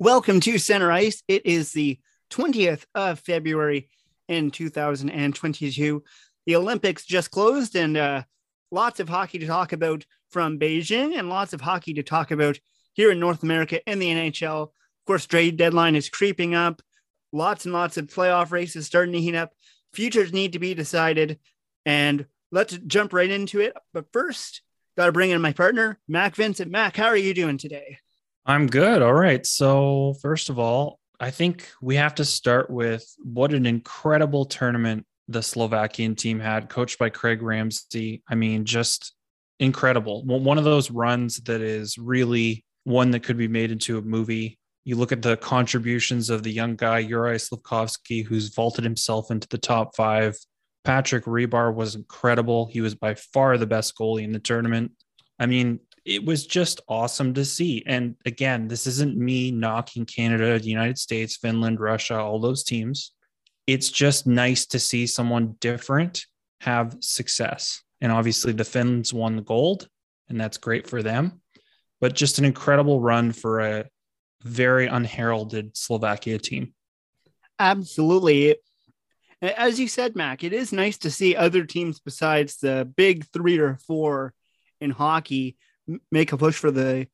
Welcome to Center Ice. It is the 20th of February in 2022. The Olympics just closed, and uh, lots of hockey to talk about from Beijing, and lots of hockey to talk about here in North America in the NHL. Of course, trade deadline is creeping up. Lots and lots of playoff races starting to heat up. Futures need to be decided, and let's jump right into it. But first, got to bring in my partner, Mac Vincent. Mac, how are you doing today? I'm good. All right. So, first of all, I think we have to start with what an incredible tournament the Slovakian team had, coached by Craig Ramsay. I mean, just incredible. One of those runs that is really one that could be made into a movie. You look at the contributions of the young guy, Juraj Slafkovsky, who's vaulted himself into the top five. Patrik Rybar was incredible. He was by far the best goalie in the tournament. I mean, it was just awesome to see. And again, this isn't me knocking Canada, the United States, Finland, Russia, all those teams. It's just nice to see someone different have success. And obviously, the Finns won the gold, and that's great for them. But just an incredible run for a very unheralded Slovakia team. Absolutely. As you said, Mac, it is nice to see other teams besides the big three or four in hockey make a push for the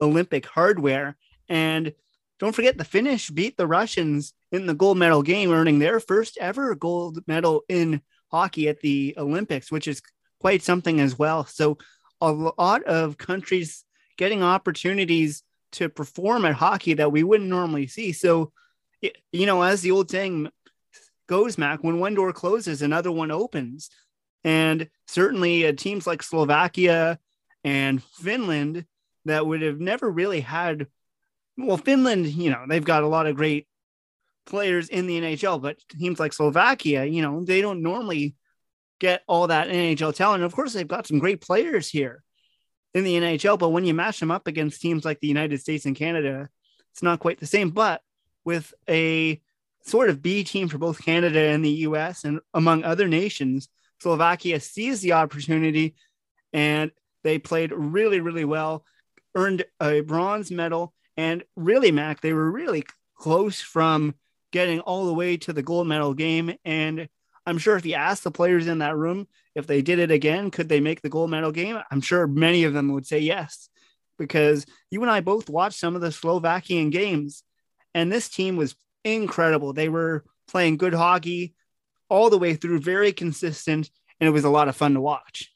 Olympic hardware. And don't forget the Finnish beat the Russians in the gold medal game, earning their first ever gold medal in hockey at the Olympics, which is quite something as well. So a lot of countries getting opportunities to perform at hockey that we wouldn't normally see. So, you know, as the old saying goes, Mac, when one door closes, another one opens. And certainly uh, teams like Slovakia and Finland that would have never really had. Well, Finland, you know, they've got a lot of great players in the NHL, but teams like Slovakia, you know, they don't normally get all that NHL talent. Of course, they've got some great players here in the NHL, but when you match them up against teams like the United States and Canada, it's not quite the same. But with a sort of B team for both Canada and the US and among other nations, Slovakia sees the opportunity and they played really, really well, earned a bronze medal, and really, Mac, they were really close from getting all the way to the gold medal game. And I'm sure if you ask the players in that room if they did it again, could they make the gold medal game? I'm sure many of them would say yes, because you and I both watched some of the Slovakian games, and this team was incredible. They were playing good hockey all the way through, very consistent, and it was a lot of fun to watch.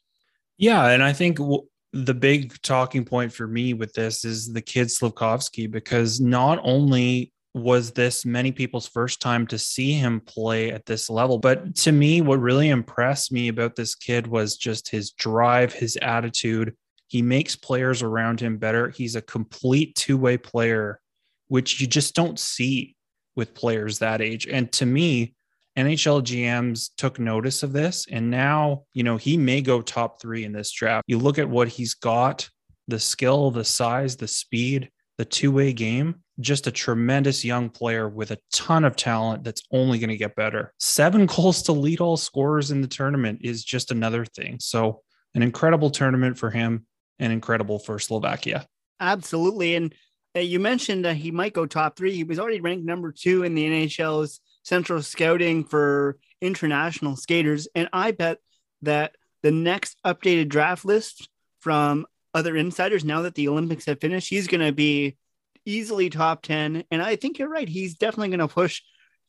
Yeah, and I think w- the big talking point for me with this is the kid Slafkovsky because not only was this many people's first time to see him play at this level, but to me, what really impressed me about this kid was just his drive, his attitude. He makes players around him better. He's a complete two way player, which you just don't see with players that age. And to me, NHL GMs took notice of this, and now, you know, he may go top three in this draft. You look at what he's got the skill, the size, the speed, the two way game. Just a tremendous young player with a ton of talent that's only going to get better. Seven goals to lead all scorers in the tournament is just another thing. So, an incredible tournament for him and incredible for Slovakia. Absolutely. And uh, you mentioned that he might go top three. He was already ranked number two in the NHL's central scouting for international skaters. And I bet that the next updated draft list from other insiders, now that the Olympics have finished, he's going to be easily top 10. And I think you're right. He's definitely going to push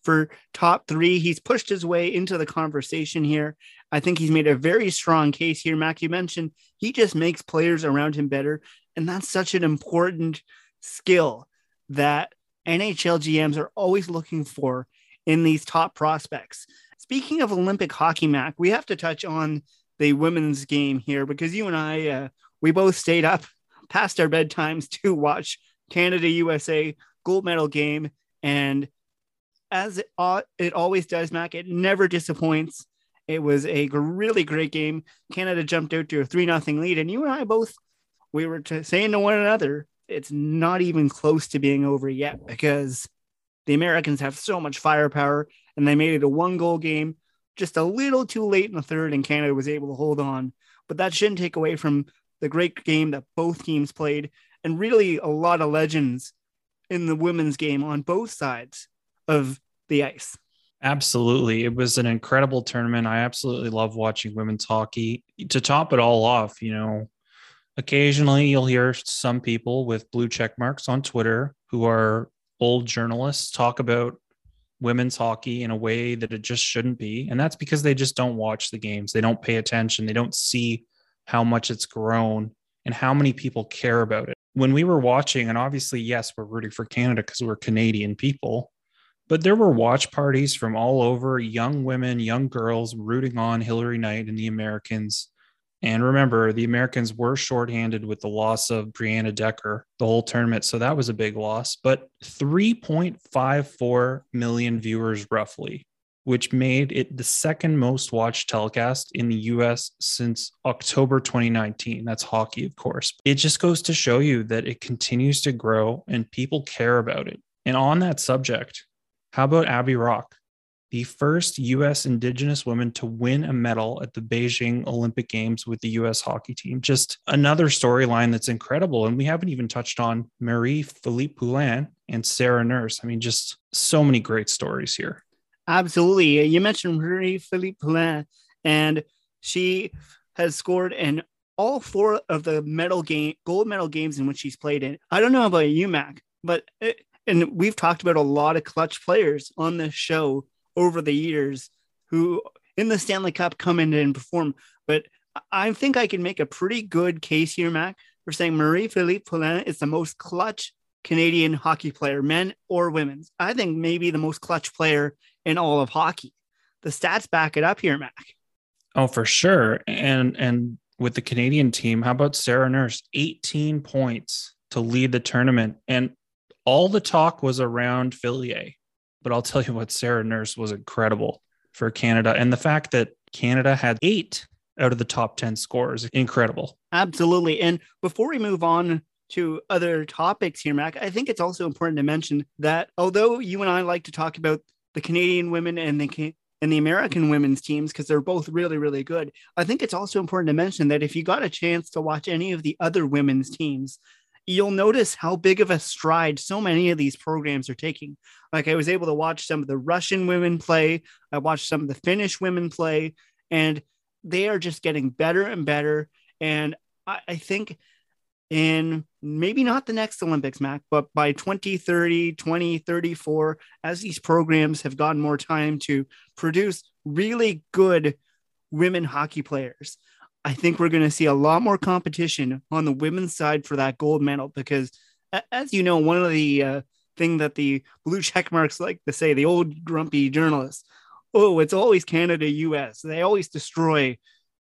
for top three. He's pushed his way into the conversation here. I think he's made a very strong case here. Mac, you mentioned he just makes players around him better. And that's such an important skill that NHL GMs are always looking for in these top prospects. Speaking of Olympic hockey, Mac, we have to touch on the women's game here because you and I, uh, we both stayed up past our bedtimes to watch Canada USA gold medal game. And as it, uh, it always does, Mac, it never disappoints. It was a really great game. Canada jumped out to a 3 0 lead. And you and I both, we were saying to one another, it's not even close to being over yet because the Americans have so much firepower and they made it a one goal game just a little too late in the third, and Canada was able to hold on. But that shouldn't take away from the great game that both teams played and really a lot of legends in the women's game on both sides of the ice. Absolutely. It was an incredible tournament. I absolutely love watching women's hockey. To top it all off, you know, occasionally you'll hear some people with blue check marks on Twitter who are old journalists talk about women's hockey in a way that it just shouldn't be. And that's because they just don't watch the games. They don't pay attention. They don't see how much it's grown and how many people care about it. When we were watching, and obviously, yes, we're rooting for Canada because we're Canadian people, but there were watch parties from all over, young women, young girls rooting on Hilary Knight and the Americans. And remember, the Americans were shorthanded with the loss of Brianna Decker the whole tournament. So that was a big loss. But 3.54 million viewers, roughly, which made it the second most watched telecast in the US since October 2019. That's hockey, of course. It just goes to show you that it continues to grow and people care about it. And on that subject, how about Abby Roque? The first U.S. Indigenous woman to win a medal at the Beijing Olympic Games with the U.S. hockey team. Just another storyline that's incredible. And we haven't even touched on Marie-Philip Poulin and Sarah Nurse. I mean, just so many great stories here. Absolutely. You mentioned Marie-Philip Poulin, and she has scored in all four of the medal game, gold medal games in which she's played in. I don't know about you, Mac, but it, and we've talked about a lot of clutch players on this show over the years who in the Stanley Cup come in and perform. But I think I can make a pretty good case here, Mac, for saying Marie-Philip Poulin is the most clutch Canadian hockey player, men or women's. I think maybe the most clutch player in all of hockey. The stats back it up here, Mac. Oh, for sure. And and with the Canadian team, how about Sarah Nurse? 18 points to lead the tournament. And all the talk was around Fillier. But I'll tell you what, Sarah Nurse was incredible for Canada. And the fact that Canada had eight out of the top 10 scores, incredible. Absolutely. And before we move on to other topics here, Mac, I think it's also important to mention that although you and I like to talk about the Canadian women and the and the American women's teams because they're both really, really good. I think it's also important to mention that if you got a chance to watch any of the other women's teams, you'll notice how big of a stride so many of these programs are taking. Like I was able to watch some of the Russian women play, I watched some of the Finnish women play, and they are just getting better and better. And I, I think in maybe not the next Olympics, Mac, but by 2030, 2034, as these programs have gotten more time to produce really good women hockey players, I think we're going to see a lot more competition on the women's side for that gold medal because, as you know, one of the uh, thing that the blue check marks like to say, the old grumpy journalists, oh, it's always Canada, U.S. They always destroy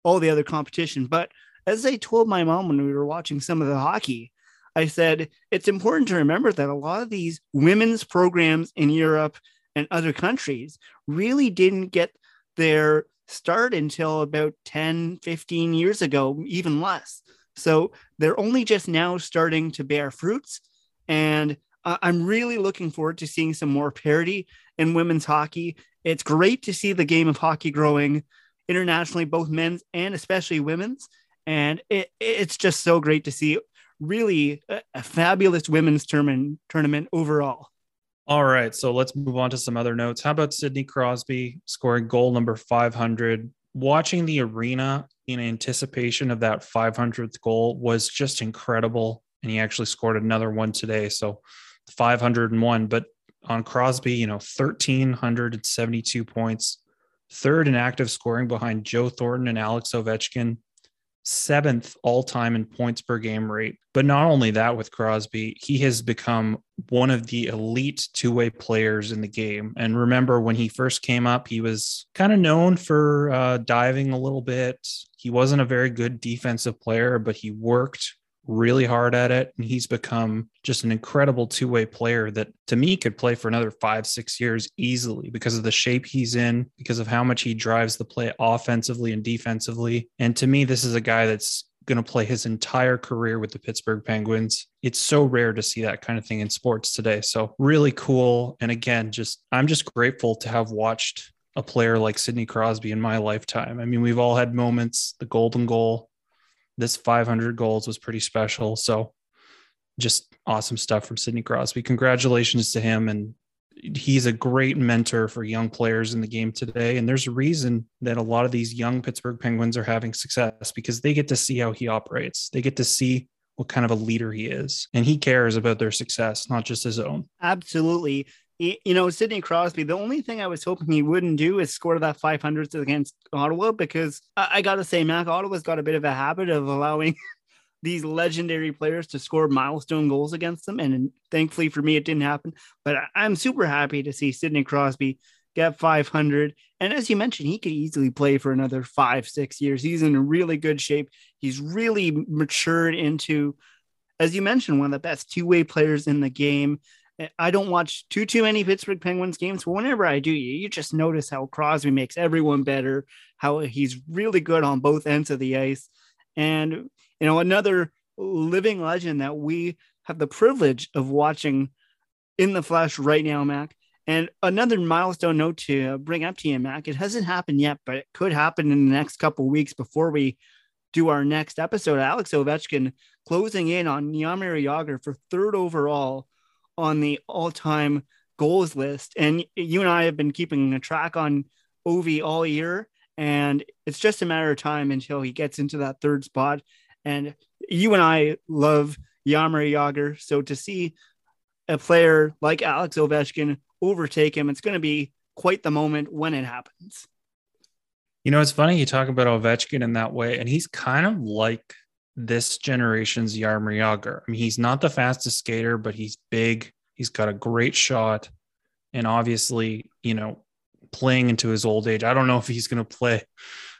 all the other competition. But as I told my mom when we were watching some of the hockey, I said it's important to remember that a lot of these women's programs in Europe and other countries really didn't get their start until about 10, 15 years ago, even less. So they're only just now starting to bear fruits. And I'm really looking forward to seeing some more parity in women's hockey. It's great to see the game of hockey growing internationally, both men's and especially women's. And it, it's just so great to see really a, a fabulous women's tournament, tournament overall. All right, so let's move on to some other notes. How about Sidney Crosby scoring goal number 500? Watching the arena in anticipation of that 500th goal was just incredible. And he actually scored another one today. So 501. But on Crosby, you know, 1,372 points, third in active scoring behind Joe Thornton and Alex Ovechkin seventh all time in points per game rate. But not only that, with Crosby, he has become one of the elite two way players in the game. And remember, when he first came up, he was kind of known for uh, diving a little bit. He wasn't a very good defensive player, but he worked really hard at it. And he's become just an incredible two way player that to me could play for another five, six years easily because of the shape he's in, because of how much he drives the play offensively and defensively. And to me, this is a guy that's going to play his entire career with the Pittsburgh Penguins. It's so rare to see that kind of thing in sports today. So, really cool. And again, just I'm just grateful to have watched a player like Sidney Crosby in my lifetime. I mean, we've all had moments, the golden goal, this 500 goals was pretty special. So just awesome stuff from Sidney Crosby. Congratulations to him. And he's a great mentor for young players in the game today. And there's a reason that a lot of these young Pittsburgh Penguins are having success because they get to see how he operates. They get to see what kind of a leader he is. And he cares about their success, not just his own. Absolutely. You know, Sidney Crosby, the only thing I was hoping he wouldn't do is score that 500 against Ottawa because I, I got to say, Mac, Ottawa's got a bit of a habit of allowing these legendary players to score milestone goals against them. And thankfully for me, it didn't happen. But I'm super happy to see Sidney Crosby get 500. And as you mentioned, he could easily play for another five, six years. He's in really good shape. He's really matured into, as you mentioned, one of the best two way players in the game. I don't watch too too many Pittsburgh Penguins games, but whenever I do, you, you just notice how Crosby makes everyone better, how he's really good on both ends of the ice. And you know, another living legend that we have the privilege of watching in the flesh right now, Mac. And another milestone note to bring up to you, Mac. It hasn't happened yet, but it could happen in the next couple weeks before we do our next episode. Alex Ovechkin closing in on Jaromir Jagr for third overall on the all-time goals list. And you and I have been keeping a track on Ovi all year, and it's just a matter of time until he gets into that third spot. And you and I love Jaromir Jagr. So to see a player like Alex Ovechkin overtake him, it's going to be quite the moment when it happens. You know, it's funny you talk about Ovechkin in that way, and he's kind of like this generation's Jaromir Jagr. I mean, he's not the fastest skater, but he's big. He's got a great shot, and obviously, you know, playing into his old age. I don't know if he's going to play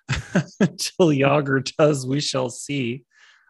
until Jagr does. We shall see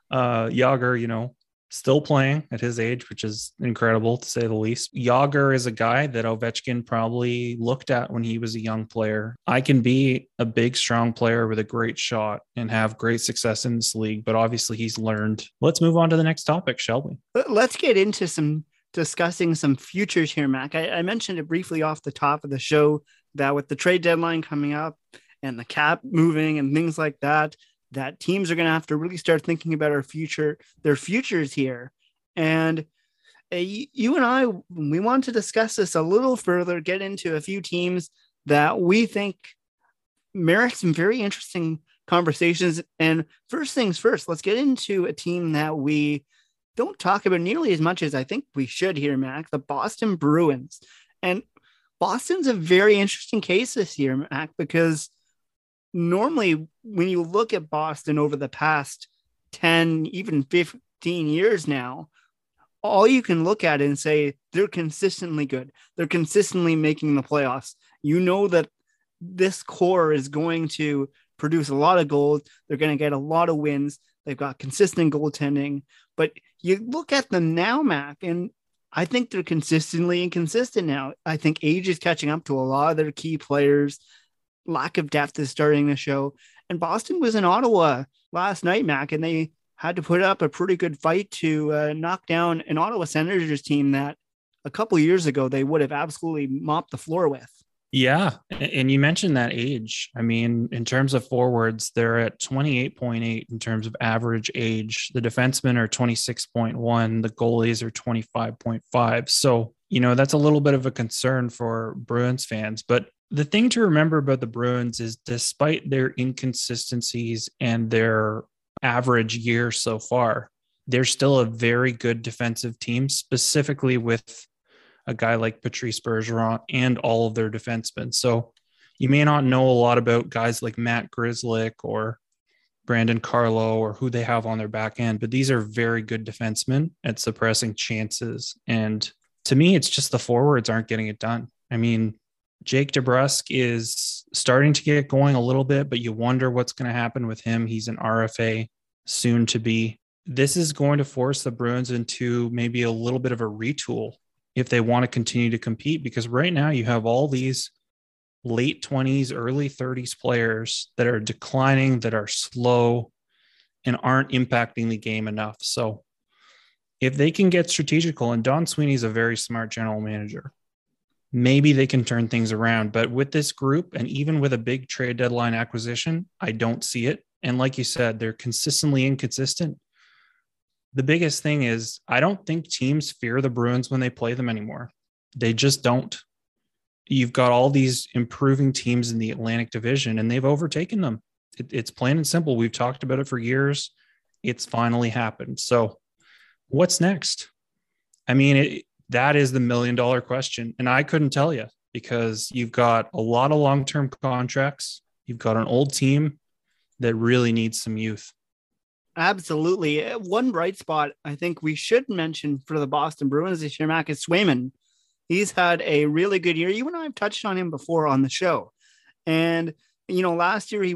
uh, Jagr, you know, still playing at his age, which is incredible to say the least. Jagr is a guy that Ovechkin probably looked at when he was a young player. I can be a big, strong player with a great shot and have great success in this league, but obviously he's learned. Let's move on to the next topic, shall we? Let's get into some discussing some futures here, Mac. I, I mentioned it briefly off the top of the show that with the trade deadline coming up and the cap moving and things like that, that teams are going to have to really start thinking about our future, their futures here. And uh, you and I, we want to discuss this a little further, get into a few teams that we think merit some very interesting conversations. And first things first, let's get into a team that we don't talk about nearly as much as I think we should here, Mac, the Boston Bruins. And Boston's a very interesting case this year, Mac, because normally when you look at Boston over the past 10, even 15 years now, all you can look at and say they're consistently good. They're consistently making the playoffs. You know that this core is going to produce a lot of goals. They're going to get a lot of wins. They've got consistent goaltending. But you look at them now, Mac, and I think they're consistently inconsistent now. I think age is catching up to a lot of their key players lack of depth is starting the show. And Boston was in Ottawa last night, Mac, and they had to put up a pretty good fight to uh, knock down an Ottawa Senators team that a couple years ago they would have absolutely mopped the floor with. Yeah. And you mentioned that age. I mean, in terms of forwards, they're at 28.8 in terms of average age. The defensemen are 26.1. The goalies are 25.5. So, you know, that's a little bit of a concern for Bruins fans. But the thing to remember about the Bruins is despite their inconsistencies and their average year so far, they're still a very good defensive team, specifically with a guy like Patrice Bergeron and all of their defensemen. So you may not know a lot about guys like Matt Grzelcyk or Brandon Carlo or who they have on their back end, but these are very good defensemen at suppressing chances. And to me, it's just the forwards aren't getting it done. I mean, Jake DeBrusk is starting to get going a little bit, but you wonder what's going to happen with him. He's an RFA soon to be. This is going to force the Bruins into maybe a little bit of a retool if they want to continue to compete, because right now you have all these late 20s, early 30s players that are declining, that are slow, and aren't impacting the game enough. So if they can get strategical, and Don Sweeney's a very smart general manager, maybe they can turn things around. But with this group, and even with a big trade deadline acquisition, I don't see it. And like you said, they're consistently inconsistent. the biggest thing is I don't think teams fear the Bruins when they play them anymore. They just don't. You've got all these improving teams in the Atlantic Division, and they've overtaken them. It, it's plain and simple. We've talked about it for years. It's finally happened. So, what's next? I mean, it, that is the million dollar question. And I couldn't tell you because you've got a lot of long term contracts. You've got an old team that really needs some youth. Absolutely. Uh, one bright spot I think we should mention for the Boston Bruins this year, Mac, is Swayman. He's had a really good year. You and I have touched on him before on the show. And, you know, last year he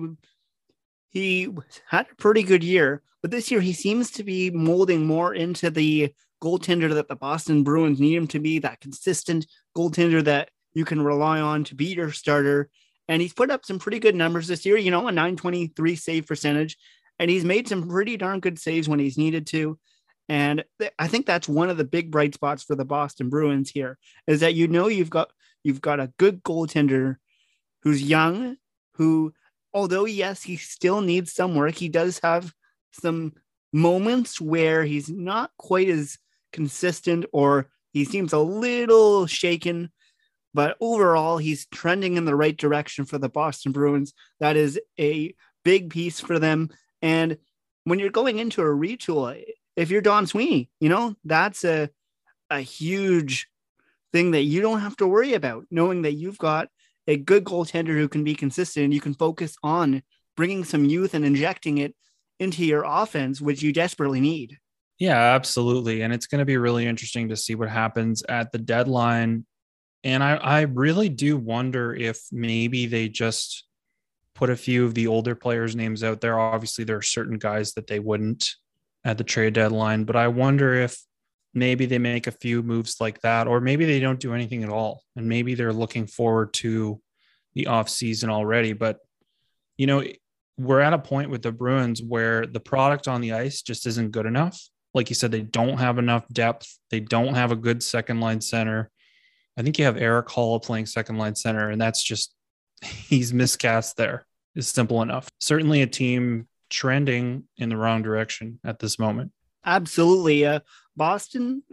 he had a pretty good year, but this year he seems to be molding more into the goaltender that the Boston Bruins need him to be, that consistent goaltender that you can rely on to be your starter. And he's put up some pretty good numbers this year, you know, a 923 save percentage. And he's made some pretty darn good saves when he's needed to. And I think that's one of the big bright spots for the Boston Bruins here is that you know you've got you've got a good goaltender who's young, who although yes, he still needs some work, he does have some moments where he's not quite as consistent or he seems a little shaken but overall, he's trending in the right direction for the Boston Bruins. That is a big piece for them. And when you're going into a retool, if you're Don Sweeney, you know, that's a, a huge thing that you don't have to worry about, knowing that you've got a good goaltender who can be consistent and you can focus on bringing some youth and injecting it into your offense, which you desperately need. Yeah, absolutely. And it's going to be really interesting to see what happens at the deadline and I, I really do wonder if maybe they just put a few of the older players' names out there. Obviously, there are certain guys that they wouldn't at the trade deadline, but I wonder if maybe they make a few moves like that, or maybe they don't do anything at all. And maybe they're looking forward to the off season already. But, you know, we're at a point with the Bruins where the product on the ice just isn't good enough. Like you said, they don't have enough depth. They don't have a good second line center. I think you have Erik Haula playing second line center, and that's just he's miscast there. Is simple enough. Certainly a team trending in the wrong direction at this moment. Absolutely. Uh, Boston,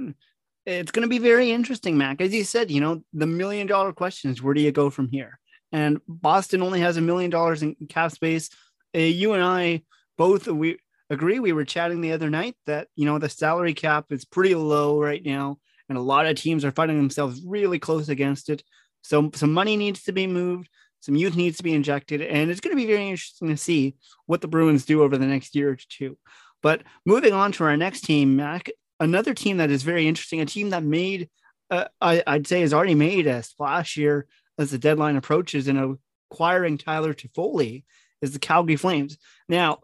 it's going to be very interesting, Mac. As you said, you know, the million dollar question is where do you go from here? And Boston only has a million dollars in cap space. Uh, you and I both we agree. We were chatting the other night that you know the salary cap is pretty low right now and a lot of teams are finding themselves really close against it. So some money needs to be moved, some youth needs to be injected, and it's going to be very interesting to see what the Bruins do over the next year or two. But moving on to our next team, Mac, another team that is very interesting, a team that made, uh, I, would say, has already made a splash here as the deadline approaches in acquiring Tyler Toffoli, is the Calgary Flames. Now,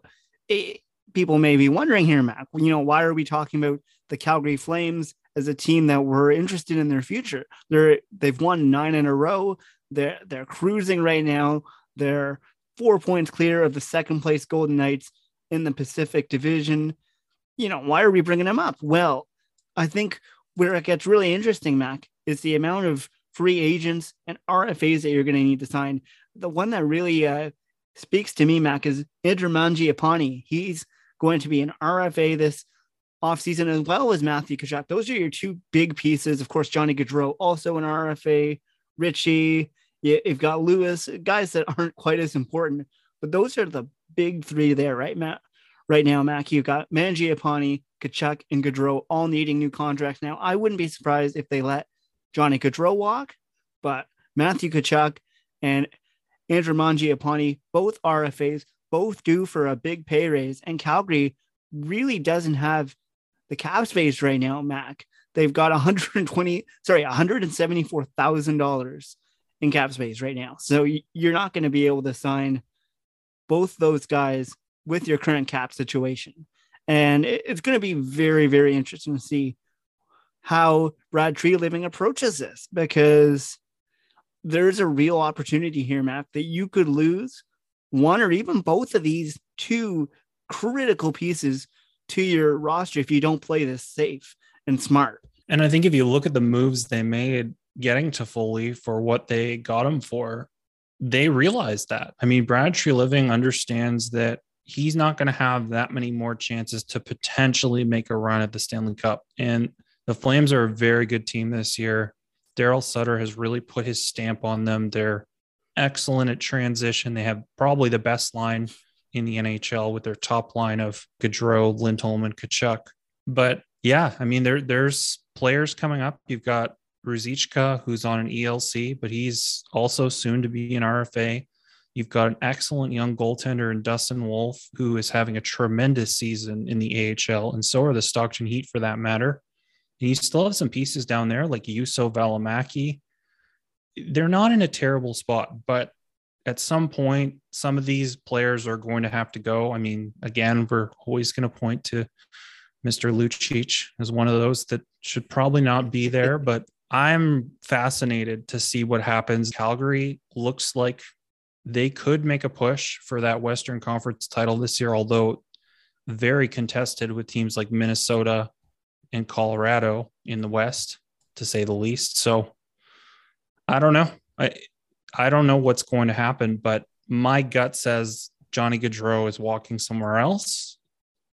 people may be wondering here, Mac, you know, why are we talking about the Calgary Flames as a team that we're interested in their future. They're they've won nine in a row. They're they're cruising right now. They're four points clear of the second place Golden Knights in the Pacific Division. You know, why are we bringing them up? Well, I think where it gets really interesting, Mac, is the amount of free agents and RFAs that you're going to need to sign. The one that really uh, speaks to me, Mac, is Andrew Mangiapane. He's going to be an RFA this offseason, as well as Matthew Tkachuk. Those are your two big pieces. Of course, Johnny Gaudreau, also an RFA, Ritchie. You've got Lewis, guys that aren't quite as important, but those are the big three there, right, Matt? Right now, Mac, you've got Mangiapane, Tkachuk, and Gaudreau all needing new contracts. Now, I wouldn't be surprised if they let Johnny Gaudreau walk, but Matthew Tkachuk and Andrew Mangiapane, both RFAs, both due for a big pay raise, and Calgary really doesn't have the cap space right now, Mac, they've got 120, sorry, 174,000 dollars in cap space right now. So you're not going to be able to sign both those guys with your current cap situation. And it's going to be very, very interesting to see how Brad Treliving approaches this because there's a real opportunity here, Mac, that you could lose one or even both of these two critical pieces to your roster if you don't play this safe and smart. And I think if you look at the moves they made getting Toffoli for what they got him for, they realized that. I mean, Brad Treliving understands that he's not going to have that many more chances to potentially make a run at the Stanley Cup. And the Flames are a very good team this year. Daryl Sutter has really put his stamp on them. They're excellent at transition. They have probably the best line in the NHL with their top line of Gaudreau, Lindholm, and Tkachuk. But yeah, I mean, there there's players coming up. You've got Ruzicka, who's on an ELC, but he's also soon to be an RFA. You've got an excellent young goaltender in Dustin Wolf, who is having a tremendous season in the AHL, and so are the Stockton Heat for that matter. And you still have some pieces down there like Juuso Valimaki. They're not in a terrible spot, but at some point, some of these players are going to have to go. I mean, again, we're always going to point to Mr. Lucic as one of those that should probably not be there, but I'm fascinated to see what happens. Calgary looks like they could make a push for that Western Conference title this year, although very contested with teams like Minnesota and Colorado in the West, to say the least. So I don't know. I I don't know what's going to happen, but my gut says Johnny Gaudreau is walking somewhere else.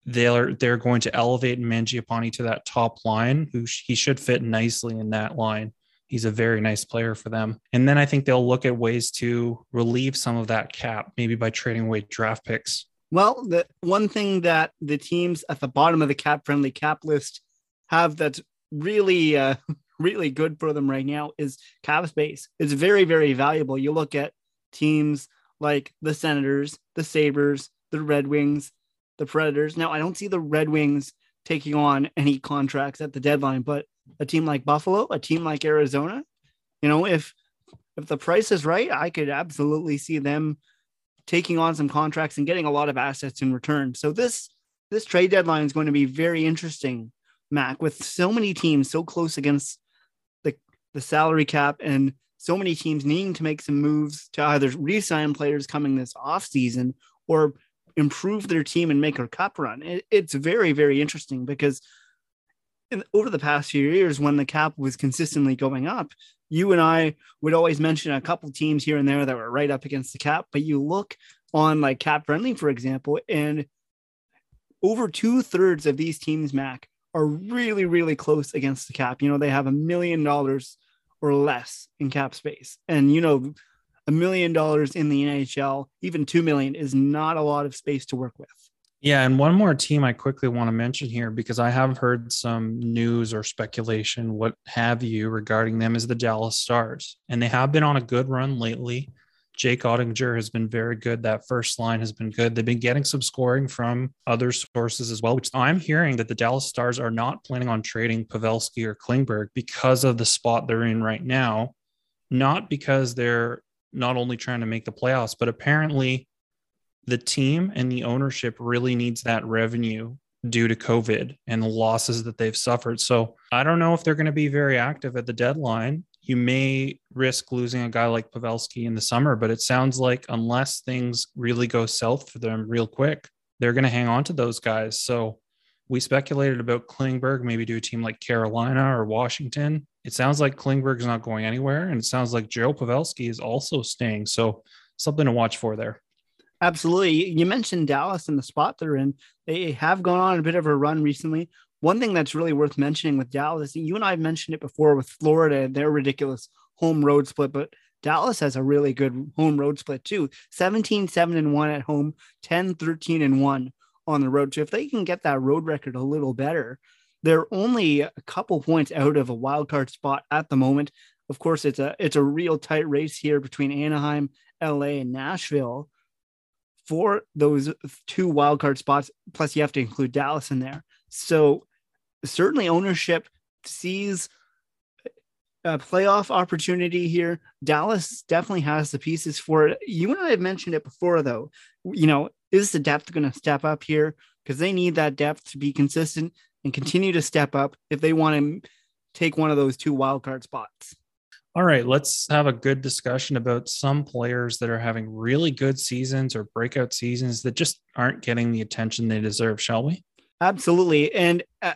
They're they're going to elevate Mangiapane to that top line, who sh- he should fit nicely in that line. He's a very nice player for them. And then I think they'll look at ways to relieve some of that cap, maybe by trading away draft picks. Well, the one thing that the teams at the bottom of the cap friendly cap list have that's really uh, really good for them right now is cap space. It's very very valuable. You look at teams like the Senators, the Sabres, the Red Wings, the Predators. Now I don't see the Red Wings taking on any contracts at the deadline, but a team like Buffalo, a team like Arizona, you know, if if the price is right, I could absolutely see them taking on some contracts and getting a lot of assets in return. So this this trade deadline is going to be very interesting Mac, with so many teams so close against the, salary cap and so many teams needing to make some moves to either re-sign players coming this off season or improve their team and make a cup run. It, it's very, very interesting because in, over the past few years, when the cap was consistently going up, you and I would always mention a couple teams here and there that were right up against the cap. But you look on like cap friendly, for example, and over two thirds of these teams, Mac, are really, really close against the cap. You know, they have a million dollars or less in cap space. And, you know, a million dollars in the NHL, even 2 million is not a lot of space to work with. Yeah. And one more team I quickly want to mention here because I have heard some news or speculation, what have you, regarding them is the Dallas Stars. And they have been on a good run lately. Jake Oettinger has been very good. That first line has been good. They've been getting some scoring from other sources as well, which I'm hearing that the Dallas Stars are not planning on trading Pavelski or Klingberg because of the spot they're in right now, not because they're not only trying to make the playoffs, but apparently the team and the ownership really needs that revenue due to COVID and the losses that they've suffered. So I don't know if they're going to be very active at the deadline you may risk losing a guy like Pavelski in the summer, but it sounds like unless things really go south for them real quick, they're going to hang on to those guys. So we speculated about Klingberg, maybe do a team like Carolina or Washington. It sounds like Klingberg's not going anywhere, and it sounds like Joe Pavelski is also staying. So something to watch for there. Absolutely. You mentioned Dallas and the spot they're in. They have gone on a bit of a run recently. One thing that's really worth mentioning with Dallas, you and I have mentioned it before with Florida, and their ridiculous home road split, but Dallas has a really good home road split too 17 7 and 1 at home, 10 13 and 1 on the road. So if they can get that road record a little better, they're only a couple points out of a wild card spot at the moment. Of course, it's a it's a real tight race here between Anaheim, LA, and Nashville for those two wild card spots. Plus, you have to include Dallas in there. So certainly ownership sees a playoff opportunity here. Dallas definitely has the pieces for it. You and I have mentioned it before, though. You know, is the depth going to step up here? Because they need that depth to be consistent and continue to step up if they want to take one of those two wild card spots. All right, let's have a good discussion about some players that are having really good seasons or breakout seasons that just aren't getting the attention they deserve, shall we? Absolutely. And uh,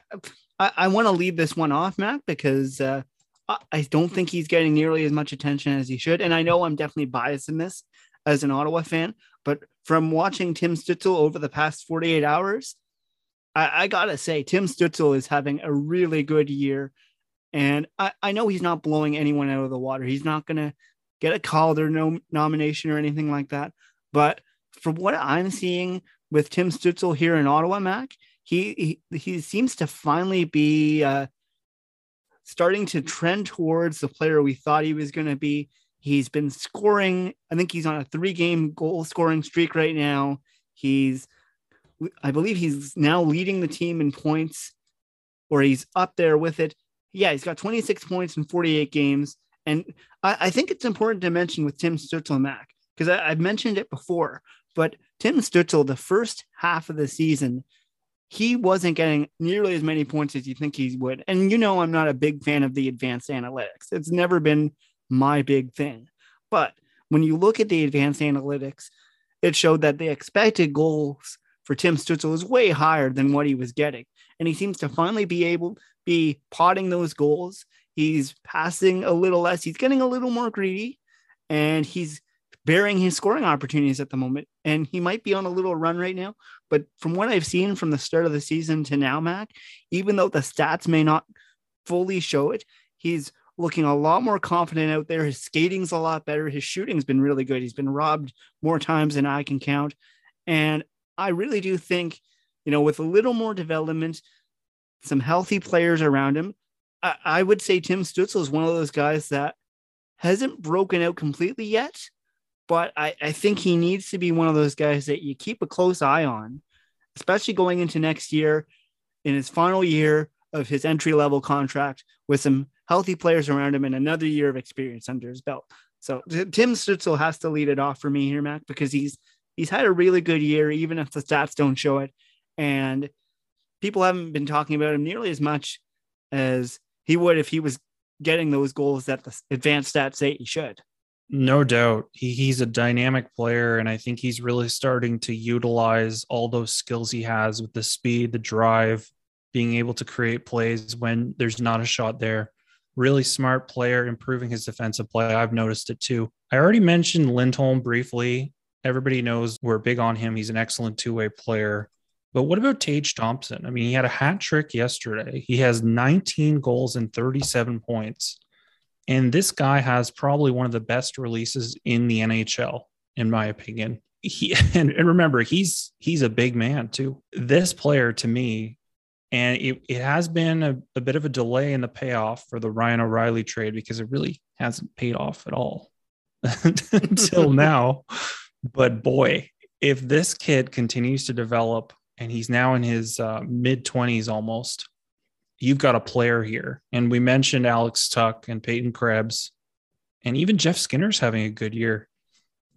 I, I want to leave this one off, Matt, because uh, I don't think he's getting nearly as much attention as he should. And I know I'm definitely biased in this as an Ottawa fan, but from watching Tim Stützle over the past 48 hours, I, I gotta say, Tim Stützle is having a really good year. And I, I know he's not blowing anyone out of the water. He's not gonna get a Calder no nomination or anything like that. But from what I'm seeing with Tim Stützle here in Ottawa, Mac, he he, seems to finally be uh, starting to trend towards the player we thought he was going to be. He's been scoring. I think he's on a three-game goal scoring streak right now. He's, I believe, he's now leading the team in points, or he's up there with it. Yeah, he's got 26 points in 48 games. And I, I think it's important to mention with Tim Stützle Mac, because I've mentioned it before, but Tim Stützle, the first half of the season, he wasn't getting nearly as many points as you think he would. And you know, I'm not a big fan of the advanced analytics. It's never been my big thing. But when you look at the advanced analytics, it showed that the expected goals for Tim Stützle was way higher than what he was getting. And he seems to finally be able be potting those goals. He's passing a little less. He's getting a little more greedy and he's bearing his scoring opportunities at the moment. And he might be on a little run right now. But from what I've seen from the start of the season to now, Mac, even though the stats may not fully show it, he's looking a lot more confident out there. His skating's a lot better. His shooting's been really good. He's been robbed more times than I can count. And I really do think, you know, with a little more development, some healthy players around him, I, I would say Tim Stützle is one of those guys that hasn't broken out completely yet, but I, I think he needs to be one of those guys that you keep a close eye on, especially going into next year in his final year of his entry level contract with some healthy players around him and another year of experience under his belt. So Tim Stützle has to lead it off for me here, Mac, because he's he's had a really good year, even if the stats don't show it. And people haven't been talking about him nearly as much as he would if he was getting those goals that the advanced stats say he should. No doubt. He, he's a dynamic player, and I think he's really starting to utilize all those skills he has with the speed, the drive, being able to create plays when there's not a shot there. Really smart player, improving his defensive play. I've noticed it too. I already mentioned Lindholm briefly. Everybody knows we're big on him. He's an excellent two way player. But what about Tage Thompson? I mean, he had a hat trick yesterday. He has 19 goals and 37 points. And this guy has probably one of the best releases in the NHL, in my opinion. He and, and remember, he's he's a big man too. This player to me, and it, it has been a, a bit of a delay in the payoff for the Ryan O'Reilly trade because it really hasn't paid off at all until now. But boy, if this kid continues to develop and he's now in his uh, mid 20s almost, you've got a player here. And we mentioned Alex Tuch and Peyton Krebs, and even Jeff Skinner's having a good year.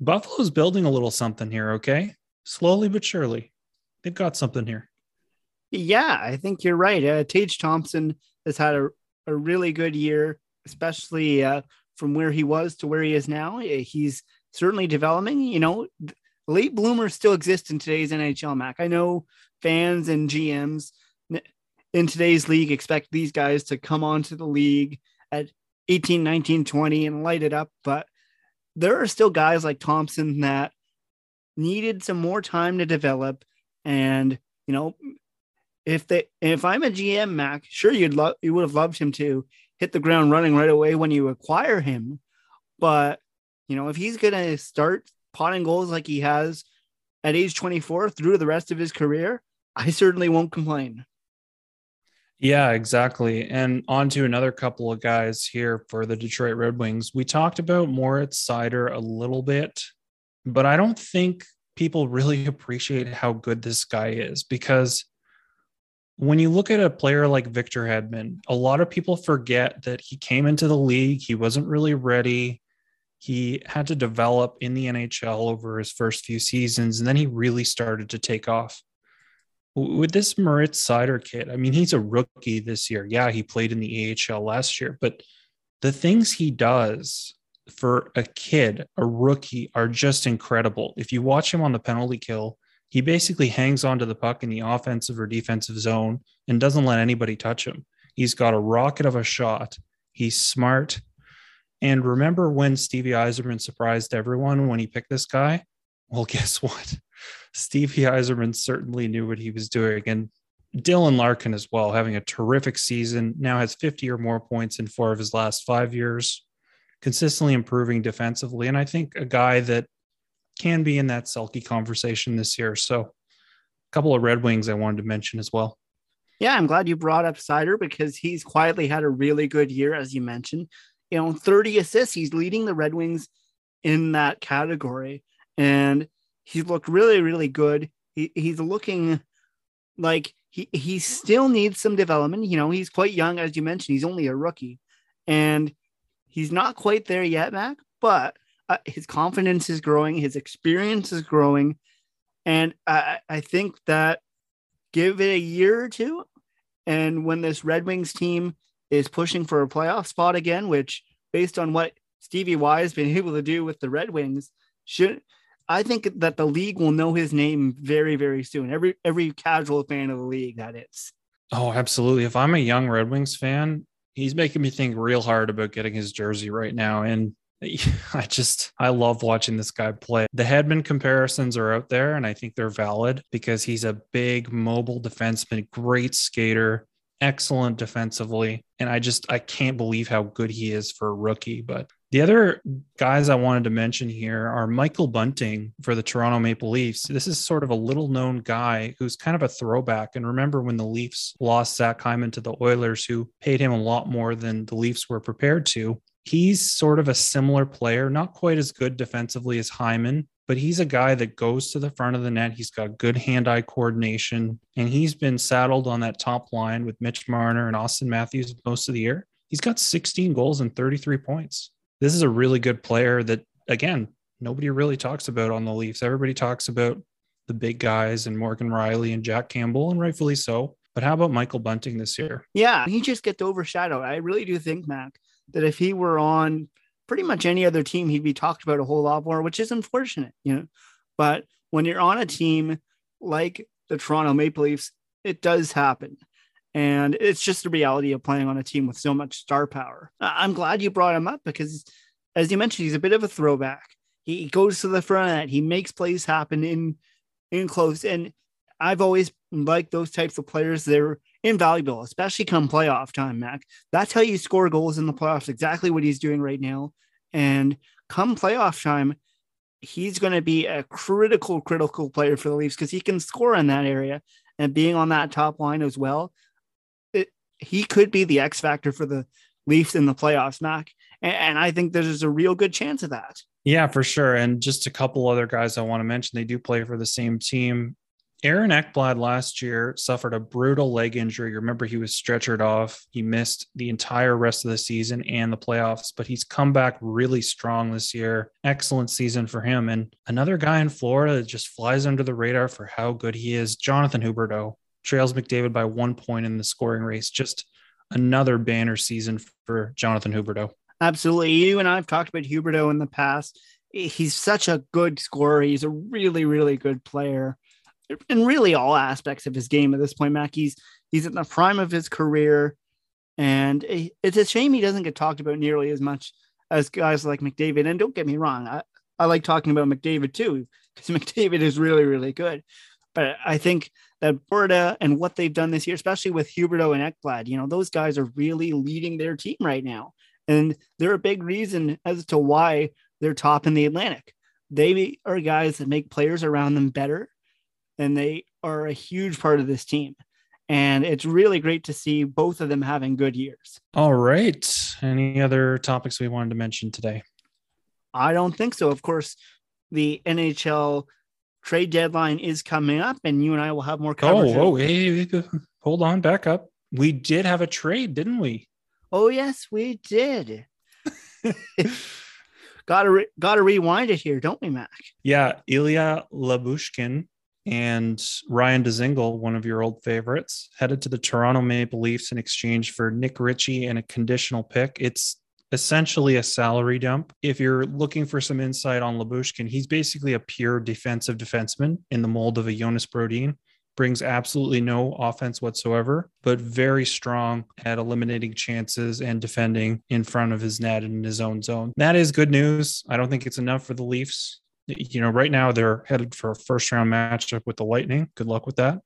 Buffalo's building a little something here, okay? Slowly but surely. They've got something here. Yeah, I think you're right. Uh, Tage Thompson has had a, a really good year, especially uh, from where he was to where he is now. He's certainly developing. You know, late bloomers still exist in today's NHL, Mac. I know fans and GMs in today's league expect these guys to come onto the league at 18, 19, 20 and light it up. But there are still guys like Thompson that needed some more time to develop. And, you know, if they if I'm a GM, Mac, sure you'd love you would have loved him to hit the ground running right away when you acquire him. But you know, if he's gonna start potting goals like he has at age 24 through the rest of his career, I certainly won't complain. Yeah, exactly. And on to another couple of guys here for the Detroit Red Wings. We talked about Moritz Seider a little bit, but I don't think people really appreciate how good this guy is because when you look at a player like Victor Hedman, a lot of people forget that he came into the league, he wasn't really ready. He had to develop in the NHL over his first few seasons, and then he really started to take off with this Moritz Seider kid, I mean, he's a rookie this year. Yeah, he played in the AHL last year, but the things he does for a kid, a rookie, are just incredible. If you watch him on the penalty kill, he basically hangs onto the puck in the offensive or defensive zone and doesn't let anybody touch him. He's got a rocket of a shot. He's smart. And remember when Stevie Yzerman surprised everyone when he picked this guy? Well, guess what? Stevie Yzerman certainly knew what he was doing. And Dylan Larkin as well, having a terrific season, now has 50 or more points in four of his last five years, consistently improving defensively. And I think a guy that can be in that Selke conversation this year. So a couple of Red Wings I wanted to mention as well. Yeah, I'm glad you brought up Seider because he's quietly had a really good year, as you mentioned. You know, 30 assists. He's leading the Red Wings in that category. And he's looked really, really good. He, he's looking like he, he still needs some development. You know, he's quite young, as you mentioned. He's only a rookie. And he's not quite there yet, Mac, but uh, his confidence is growing, his experience is growing. And I, I think that give it a year or two. And when this Red Wings team is pushing for a playoff spot again, which based on what Stevie Y has been able to do with the Red Wings, should I think that the league will know his name very, very soon. Every every casual fan of the league that is. Oh, absolutely. If I'm a young Red Wings fan, he's making me think real hard about getting his jersey right now. And I just I love watching this guy play. The Hedman comparisons are out there, and I think they're valid because he's a big mobile defenseman, great skater, excellent defensively, and I just I can't believe how good he is for a rookie. But the other guys I wanted to mention here are Michael Bunting for the Toronto Maple Leafs. This is sort of a little known guy who's kind of a throwback. And remember when the Leafs lost Zach Hyman to the Oilers, who paid him a lot more than the Leafs were prepared to? He's sort of a similar player, not quite as good defensively as Hyman, but he's a guy that goes to the front of the net. He's got good hand eye coordination, and he's been saddled on that top line with Mitch Marner and Auston Matthews most of the year. He's got 16 goals and 33 points. This is a really good player that, again, nobody really talks about on the Leafs. Everybody talks about the big guys and Morgan Rielly and Jack Campbell, and rightfully so. But how about Michael Bunting this year? Yeah, he just gets overshadowed. I really do think, Mac, that if he were on pretty much any other team, he'd be talked about a whole lot more, which is unfortunate, you know. But when you're on a team like the Toronto Maple Leafs, it does happen. And it's just the reality of playing on a team with so much star power. I'm glad you brought him up because, as you mentioned, he's a bit of a throwback. He goes to the front, he makes plays happen in in close. And I've always liked those types of players. They're invaluable, especially come playoff time, Mac. That's how you score goals in the playoffs, exactly what he's doing right now. And come playoff time, he's going to be a critical, critical player for the Leafs because he can score in that area. And being on that top line as well, he could be the X factor for the Leafs in the playoffs, Mac. And, and I think there's a real good chance of that. Yeah, for sure. And just a couple other guys I want to mention. They do play for the same team. Aaron Ekblad last year suffered a brutal leg injury. Remember, he was stretchered off. He missed the entire rest of the season and the playoffs, but he's come back really strong this year. Excellent season for him. And another guy in Florida that just flies under the radar for how good he is, Jonathan Huberdeau, trails McDavid by one point in the scoring race. Just another banner season for Jonathan Huberdeau. Absolutely. You and I have talked about Huberdeau in the past. He's such a good scorer. He's a really, really good player in really all aspects of his game at this point. Mac, he's he's in the prime of his career, and it's a shame he doesn't get talked about nearly as much as guys like McDavid. And don't get me wrong, I, I like talking about McDavid too because McDavid is really really good. But I think that Florida and what they've done this year, especially with Huberdeau and Ekblad, you know, those guys are really leading their team right now. And they're a big reason as to why they're top in the Atlantic. They are guys that make players around them better and they are a huge part of this team. And it's really great to see both of them having good years. All right. Any other topics we wanted to mention today? I don't think so. Of course, the NHL trade deadline is coming up, and you and I will have more oh, coverage. Oh, oh hey, hold on, back up. We did have a trade, didn't we? Oh, yes, we did. gotta re- gotta rewind it here, don't we, Mac? Yeah, Ilya Lyubushkin and Ryan Dzingel, one of your old favorites, headed to the Toronto Maple Leafs in exchange for Nick Ritchie and a conditional pick. It's essentially a salary dump. If you're looking for some insight on Lyubushkin, he's basically a pure defensive defenseman in the mold of a Jonas Brodin. Brings absolutely no offense whatsoever, but very strong at eliminating chances and defending in front of his net and in his own zone. That is good news. I don't think it's enough for the Leafs you know, right now they're headed for a first round matchup with the Lightning. Good luck with that.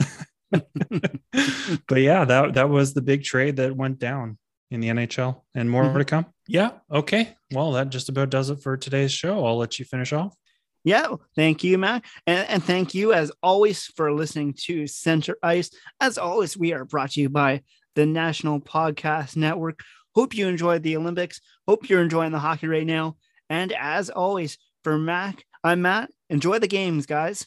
but yeah, that that was the big trade that went down in the NHL, and more mm-hmm. to come. Yeah. Okay. Well, that just about does it for today's show. I'll let you finish off. Yeah, thank you, Matt. And, and thank you, as always, for listening to Center Ice. As always, we are brought to you by the National Podcast Network. Hope you enjoyed the Olympics. Hope you're enjoying the hockey right now. And as always, for Mac, I'm Matt. Enjoy the games, guys.